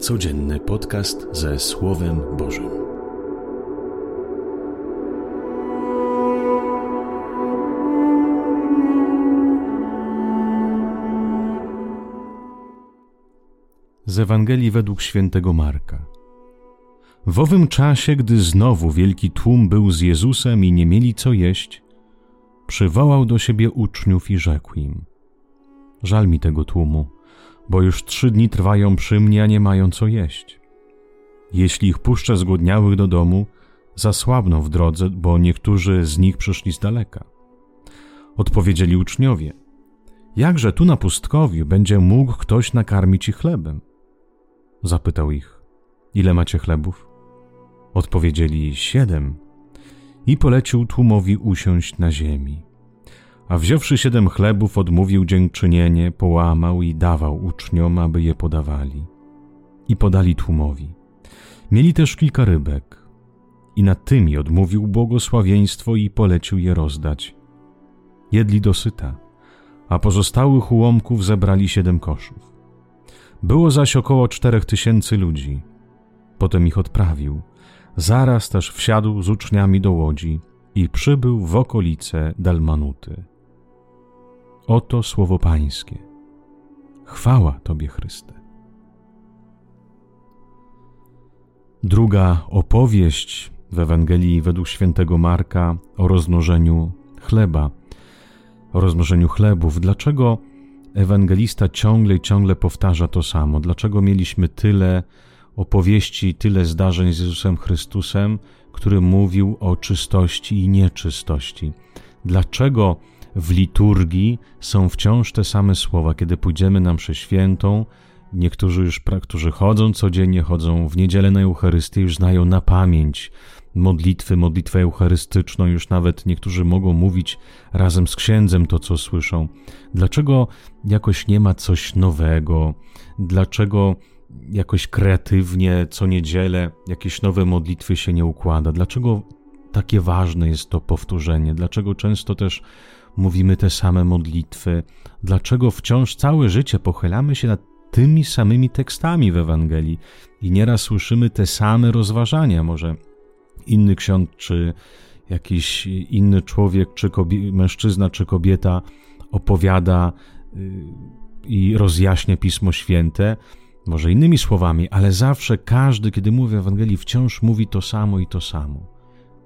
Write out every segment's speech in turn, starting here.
Codzienny podcast ze Słowem Bożym. Z Ewangelii według świętego Marka. W owym czasie, gdy znowu wielki tłum był z Jezusem i nie mieli co jeść, przywołał do siebie uczniów i rzekł im: Żal mi tego tłumu bo już trzy dni trwają przy mnie, a nie mają co jeść. Jeśli ich puszczę zgłodniałych do domu, zasłabną w drodze, bo niektórzy z nich przyszli z daleka. Odpowiedzieli uczniowie: Jakże tu na pustkowiu będzie mógł ktoś nakarmić ich chlebem? Zapytał ich: Ile macie chlebów? Odpowiedzieli: Siedem. I polecił tłumowi usiąść na ziemi. A wziąwszy siedem chlebów, odmówił dziękczynienie, połamał i dawał uczniom, aby je podawali. I podali tłumowi. Mieli też kilka rybek. I nad tymi odmówił błogosławieństwo i polecił je rozdać. Jedli dosyta, a pozostałych ułomków zebrali siedem koszów. Było zaś około czterech tysięcy ludzi. Potem ich odprawił. Zaraz też wsiadł z uczniami do łodzi i przybył w okolice Dalmanuty. Oto słowo Pańskie. Chwała Tobie, Chryste. Druga opowieść w Ewangelii według świętego Marka o rozmnożeniu chleba, o rozmnożeniu chlebów. Dlaczego ewangelista ciągle i ciągle powtarza to samo? Dlaczego mieliśmy tyle opowieści, tyle zdarzeń z Jezusem Chrystusem, który mówił o czystości i nieczystości? Dlaczego w liturgii są wciąż te same słowa. Kiedy pójdziemy na mszę świętą, niektórzy już, którzy chodzą codziennie, chodzą w niedzielę na Eucharystię, już znają na pamięć modlitwy, modlitwę eucharystyczną, już nawet niektórzy mogą mówić razem z księdzem to, co słyszą. Dlaczego jakoś nie ma coś nowego? Dlaczego jakoś kreatywnie co niedzielę jakieś nowe modlitwy się nie układa? Dlaczego takie ważne jest to powtórzenie? Dlaczego często też mówimy te same modlitwy? Dlaczego wciąż całe życie pochylamy się nad tymi samymi tekstami w Ewangelii i nieraz słyszymy te same rozważania? Może inny ksiądz, czy jakiś inny człowiek, czy mężczyzna, czy kobieta opowiada yy, i rozjaśnia Pismo Święte, może innymi słowami, ale zawsze każdy, kiedy mówi o Ewangelii, wciąż mówi to samo i to samo.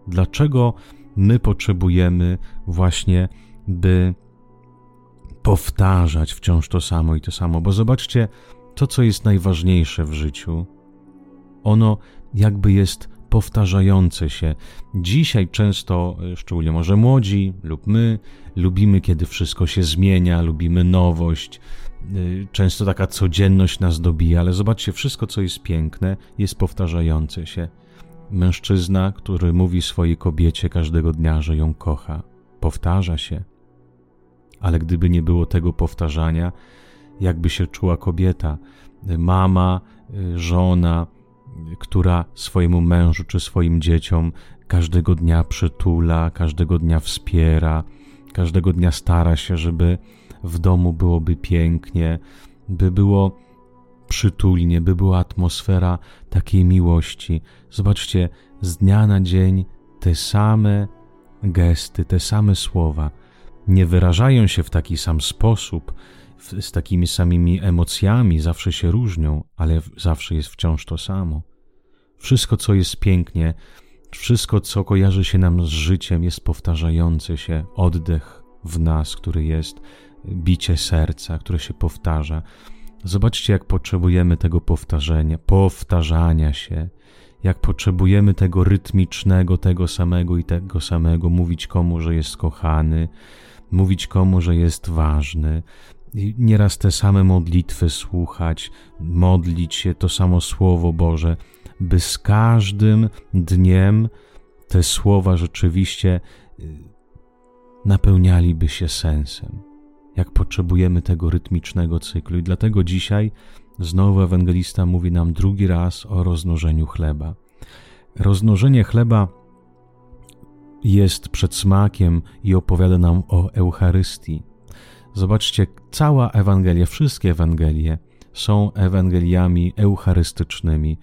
Dlaczego my potrzebujemy właśnie by powtarzać wciąż to samo i to samo, bo zobaczcie, to, co jest najważniejsze w życiu, ono jakby jest powtarzające się. Dzisiaj często, szczególnie może młodzi lub my, lubimy, kiedy wszystko się zmienia, lubimy nowość. Często taka codzienność nas dobija, ale zobaczcie, wszystko, co jest piękne, jest powtarzające się. Mężczyzna, który mówi swojej kobiecie każdego dnia, że ją kocha, powtarza się ale gdyby nie było tego powtarzania, jakby się czuła kobieta, mama, żona, która swojemu mężu czy swoim dzieciom każdego dnia przytula, każdego dnia wspiera, każdego dnia stara się, żeby w domu byłoby pięknie, by było przytulnie, by była atmosfera takiej miłości. Zobaczcie, z dnia na dzień te same gesty, te same słowa nie wyrażają się w taki sam sposób, z takimi samymi emocjami, zawsze się różnią, ale zawsze jest wciąż to samo. Wszystko, co jest pięknie, wszystko, co kojarzy się nam z życiem, jest powtarzający się oddech w nas, który jest bicie serca, które się powtarza. Zobaczcie, jak potrzebujemy tego powtarzania, powtarzania się, jak potrzebujemy tego rytmicznego, tego samego i tego samego, mówić komu, że jest kochany, mówić komu, że jest ważny, nieraz te same modlitwy słuchać, modlić się to samo Słowo Boże, by z każdym dniem te słowa rzeczywiście y, napełnialiby się sensem. Jak potrzebujemy tego rytmicznego cyklu. I dlatego dzisiaj znowu ewangelista mówi nam drugi raz o rozmnożeniu chleba. Rozmnożenie chleba jest przed smakiem i opowiada nam o Eucharystii. Zobaczcie, cała Ewangelia, wszystkie Ewangelie są Ewangeliami eucharystycznymi.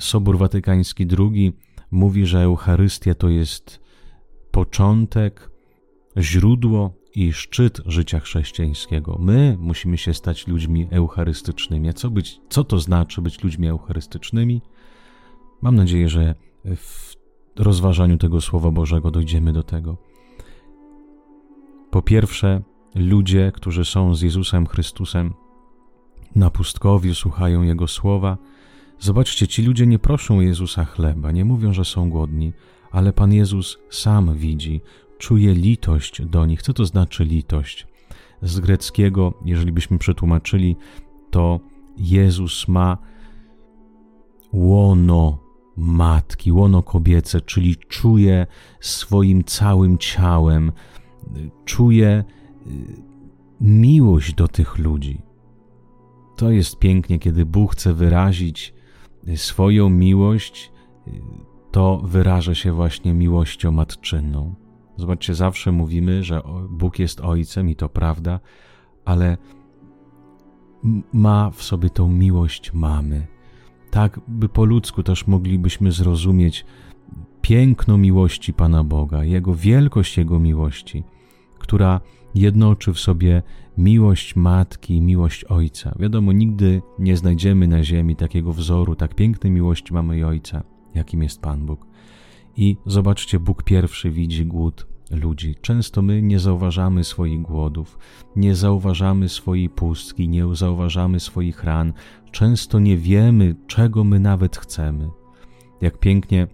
Sobór Watykański II mówi, że Eucharystia to jest początek, źródło i szczyt życia chrześcijańskiego. My musimy się stać ludźmi eucharystycznymi. A co, być, co to znaczy być ludźmi eucharystycznymi? Mam nadzieję, że w rozważaniu tego Słowa Bożego dojdziemy do tego. Po pierwsze, ludzie, którzy są z Jezusem Chrystusem na pustkowiu, słuchają Jego słowa. Zobaczcie, ci ludzie nie proszą Jezusa chleba, nie mówią, że są głodni, ale Pan Jezus sam widzi, czuje litość do nich. Co to znaczy litość? Z greckiego, jeżeli byśmy przetłumaczyli, to Jezus ma łono matki, łono kobiece, czyli czuje swoim całym ciałem, czuje y, miłość do tych ludzi. To jest pięknie, kiedy Bóg chce wyrazić swoją miłość, y, to wyraża się właśnie miłością matczyną. Zobaczcie, zawsze mówimy, że Bóg jest Ojcem i to prawda, ale ma w sobie tą miłość mamy. Tak, by po ludzku też moglibyśmy zrozumieć piękno miłości Pana Boga, Jego wielkość Jego miłości, która jednoczy w sobie miłość matki i miłość ojca. Wiadomo, nigdy nie znajdziemy na ziemi takiego wzoru, tak pięknej miłości mamy i ojca, jakim jest Pan Bóg. I zobaczcie, Bóg pierwszy widzi głód ludzi. Często my nie zauważamy swoich głodów, nie zauważamy swojej pustki, nie zauważamy swoich ran, często nie wiemy, czego my nawet chcemy. Jak pięknie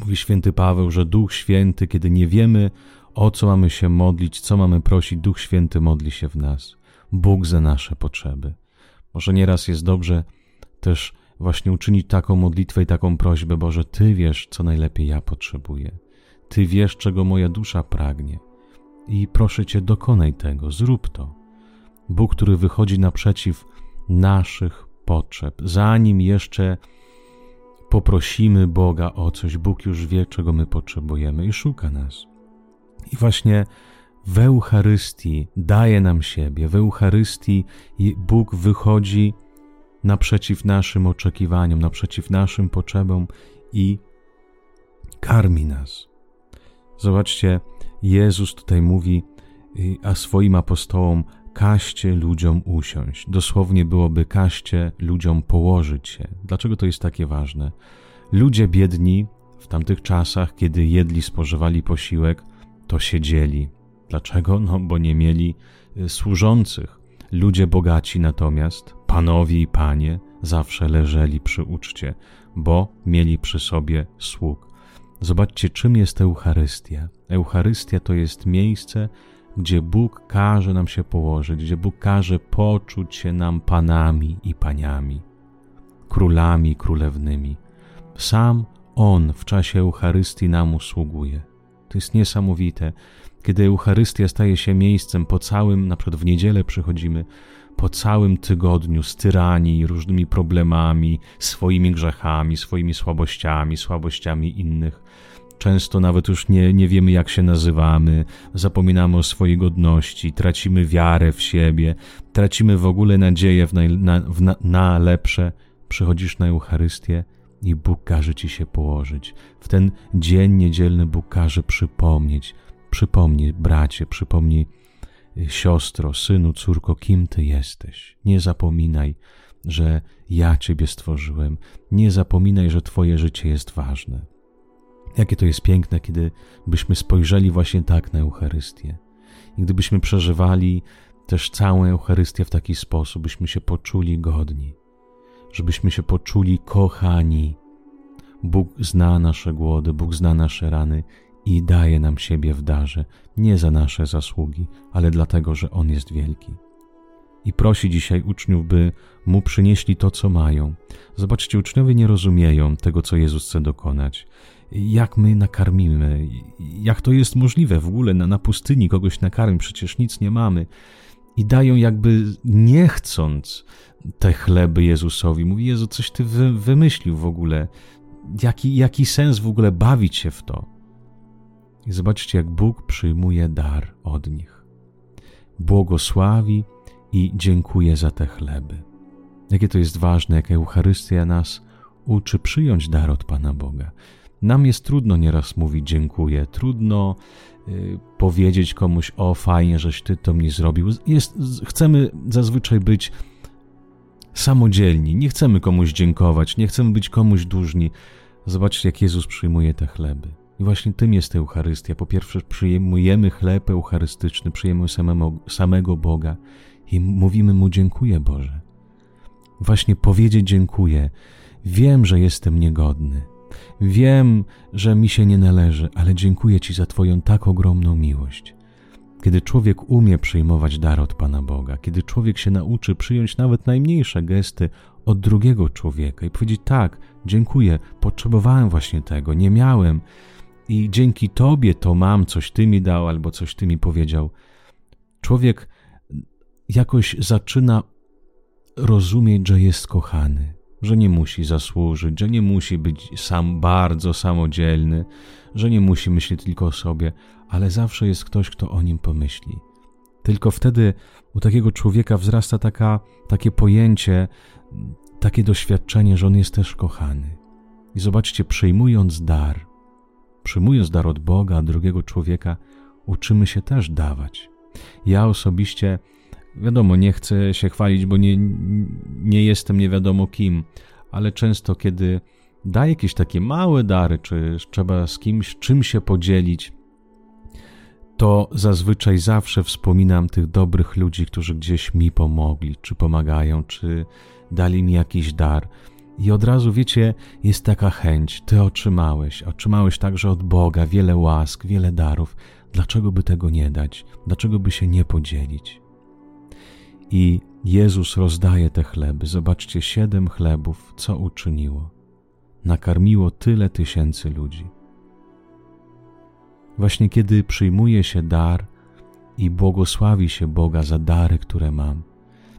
mówi święty Paweł, że Duch Święty, kiedy nie wiemy, o co mamy się modlić, co mamy prosić, Duch Święty modli się w nas. Bóg za nasze potrzeby. Może nieraz jest dobrze też właśnie uczynić taką modlitwę i taką prośbę, Boże, Ty wiesz, co najlepiej ja potrzebuję. Ty wiesz, czego moja dusza pragnie. I proszę Cię, dokonaj tego, zrób to. Bóg, który wychodzi naprzeciw naszych potrzeb, zanim jeszcze poprosimy Boga o coś, Bóg już wie, czego my potrzebujemy i szuka nas. I właśnie w Eucharystii daje nam siebie, w Eucharystii Bóg wychodzi naprzeciw naszym oczekiwaniom, naprzeciw naszym potrzebom i karmi nas. Zobaczcie, Jezus tutaj mówi, y, a swoim apostołom, kaście ludziom usiąść. Dosłownie byłoby kaście ludziom położyć się. Dlaczego to jest takie ważne? Ludzie biedni w tamtych czasach, kiedy jedli, spożywali posiłek, to siedzieli. Dlaczego? No, bo nie mieli y, służących. Ludzie bogaci natomiast, panowie i panie, zawsze leżeli przy uczcie, bo mieli przy sobie sług. Zobaczcie, czym jest Eucharystia. Eucharystia to jest miejsce, gdzie Bóg każe nam się położyć, gdzie Bóg każe poczuć się nam panami i paniami, królami i królewnymi. Sam On w czasie Eucharystii nam usługuje. To jest niesamowite, kiedy Eucharystia staje się miejscem po całym, na przykład w niedzielę przychodzimy, po całym tygodniu z tyranii, różnymi problemami, swoimi grzechami, swoimi słabościami, słabościami innych. Często nawet już nie, nie wiemy, jak się nazywamy, zapominamy o swojej godności, tracimy wiarę w siebie, tracimy w ogóle nadzieję w na, na, w na, na lepsze. Przychodzisz na Eucharystię i Bóg każe ci się położyć. W ten dzień niedzielny Bóg każe przypomnieć. Przypomnij, bracie, przypomnij siostro, synu, córko, kim ty jesteś. Nie zapominaj, że ja ciebie stworzyłem. Nie zapominaj, że twoje życie jest ważne. Jakie to jest piękne, kiedy byśmy spojrzeli właśnie tak na Eucharystię. I gdybyśmy przeżywali też całą Eucharystię w taki sposób, byśmy się poczuli godni, żebyśmy się poczuli kochani. Bóg zna nasze głody, Bóg zna nasze rany i daje nam siebie w darze, nie za nasze zasługi, ale dlatego, że On jest wielki. I prosi dzisiaj uczniów, by Mu przynieśli to, co mają. Zobaczcie, uczniowie nie rozumieją tego, co Jezus chce dokonać. Jak my nakarmimy? Jak to jest możliwe w ogóle na, na pustyni kogoś nakarmić? Przecież nic nie mamy. I dają jakby nie chcąc te chleby Jezusowi. Mówi, Jezu, coś Ty wy, wymyślił w ogóle. Jaki, jaki sens w ogóle bawić się w to? I zobaczcie, jak Bóg przyjmuje dar od nich. Błogosławi i dziękuję za te chleby. jakie to jest ważne, jak Eucharystia nas uczy przyjąć dar od Pana Boga. Nam jest trudno nieraz mówić dziękuję, trudno y, powiedzieć komuś o fajnie, żeś ty to mi zrobił. Jest, chcemy zazwyczaj być samodzielni, nie chcemy komuś dziękować, nie chcemy być komuś dłużni. Zobaczcie, jak Jezus przyjmuje te chleby. I właśnie tym jest Eucharystia. Po pierwsze, przyjmujemy chleb eucharystyczny, przyjmujemy samego Boga i mówimy Mu dziękuję Boże. Właśnie powiedzieć dziękuję. Wiem, że jestem niegodny. Wiem, że mi się nie należy, ale dziękuję Ci za Twoją tak ogromną miłość. Kiedy człowiek umie przyjmować dar od Pana Boga, kiedy człowiek się nauczy przyjąć nawet najmniejsze gesty od drugiego człowieka i powiedzieć: Tak, dziękuję, potrzebowałem właśnie tego, nie miałem i dzięki Tobie to mam, coś Ty mi dał albo coś Ty mi powiedział. Człowiek jakoś zaczyna rozumieć, że jest kochany, że nie musi zasłużyć, że nie musi być sam bardzo samodzielny, że nie musi myśleć tylko o sobie, ale zawsze jest ktoś, kto o nim pomyśli. Tylko wtedy u takiego człowieka wzrasta taka, takie pojęcie, takie doświadczenie, że on jest też kochany. I zobaczcie, przyjmując dar, przyjmując dar od Boga, drugiego człowieka, uczymy się też dawać. Ja osobiście Wiadomo, nie chcę się chwalić, bo nie, nie jestem nie wiadomo kim, ale często, kiedy daję jakieś takie małe dary, czy trzeba z kimś czym się podzielić, to zazwyczaj zawsze wspominam tych dobrych ludzi, którzy gdzieś mi pomogli, czy pomagają, czy dali mi jakiś dar. I od razu wiecie, jest taka chęć, ty otrzymałeś, otrzymałeś także od Boga wiele łask, wiele darów. Dlaczego by tego nie dać? Dlaczego by się nie podzielić? I Jezus rozdaje te chleby. Zobaczcie, siedem chlebów, co uczyniło. Nakarmiło tyle tysięcy ludzi. Właśnie kiedy przyjmuje się dar i błogosławi się Boga za dary, które mam,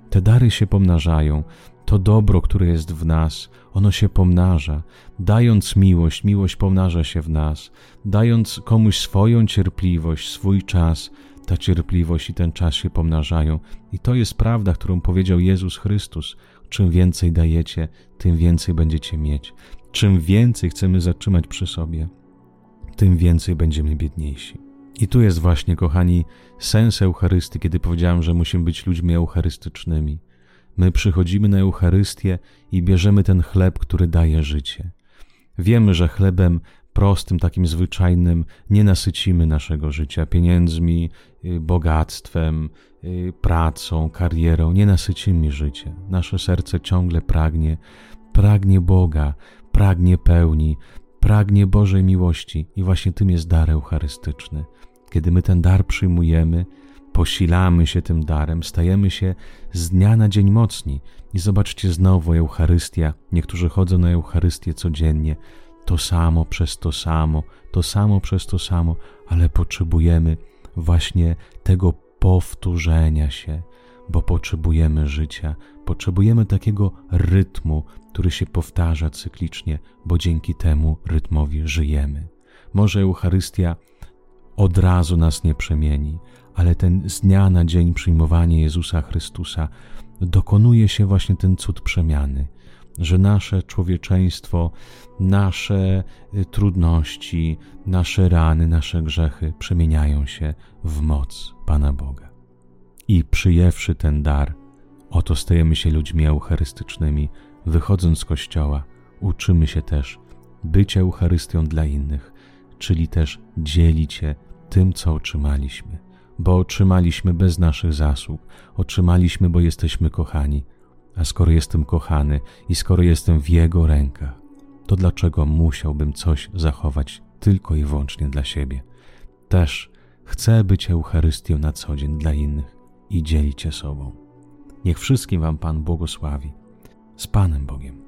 te dary się pomnażają, to dobro, które jest w nas, ono się pomnaża. Dając miłość, miłość pomnaża się w nas. Dając komuś swoją cierpliwość, swój czas, ta cierpliwość i ten czas się pomnażają. I to jest prawda, którą powiedział Jezus Chrystus. Czym więcej dajecie, tym więcej będziecie mieć. Czym więcej chcemy zatrzymać przy sobie, tym więcej będziemy biedniejsi. I tu jest właśnie, kochani, sens Eucharystii, kiedy powiedziałem, że musimy być ludźmi eucharystycznymi. My przychodzimy na Eucharystię i bierzemy ten chleb, który daje życie. Wiemy, że chlebem prostym, takim zwyczajnym nie nasycimy naszego życia pieniędzmi, y, bogactwem, y, pracą, karierą, nie nasycimy życia. Nasze serce ciągle pragnie, pragnie Boga, pragnie pełni, pragnie Bożej miłości i właśnie tym jest dar eucharystyczny. Kiedy my ten dar przyjmujemy, posilamy się tym darem, stajemy się z dnia na dzień mocni. I zobaczcie znowu Eucharystia. Niektórzy chodzą na Eucharystię codziennie, to samo przez to samo, to samo przez to samo, ale potrzebujemy właśnie tego powtórzenia się, bo potrzebujemy życia, potrzebujemy takiego rytmu, który się powtarza cyklicznie, bo dzięki temu rytmowi żyjemy. Może Eucharystia od razu nas nie przemieni, ale ten z dnia na dzień przyjmowanie Jezusa Chrystusa dokonuje się właśnie ten cud przemiany że nasze człowieczeństwo, nasze y, trudności, nasze rany, nasze grzechy przemieniają się w moc Pana Boga. I przyjęwszy ten dar, oto stajemy się ludźmi eucharystycznymi, wychodząc z kościoła, uczymy się też być Eucharystią dla innych, czyli też dzielić się tym, co otrzymaliśmy, bo otrzymaliśmy bez naszych zasług, otrzymaliśmy, bo jesteśmy kochani, a skoro jestem kochany i skoro jestem w Jego rękach, to dlaczego musiałbym coś zachować tylko i wyłącznie dla siebie? Też chcę być Eucharystią na co dzień dla innych i dzielić się sobą. Niech wszystkim Wam Pan błogosławi. Z Panem Bogiem.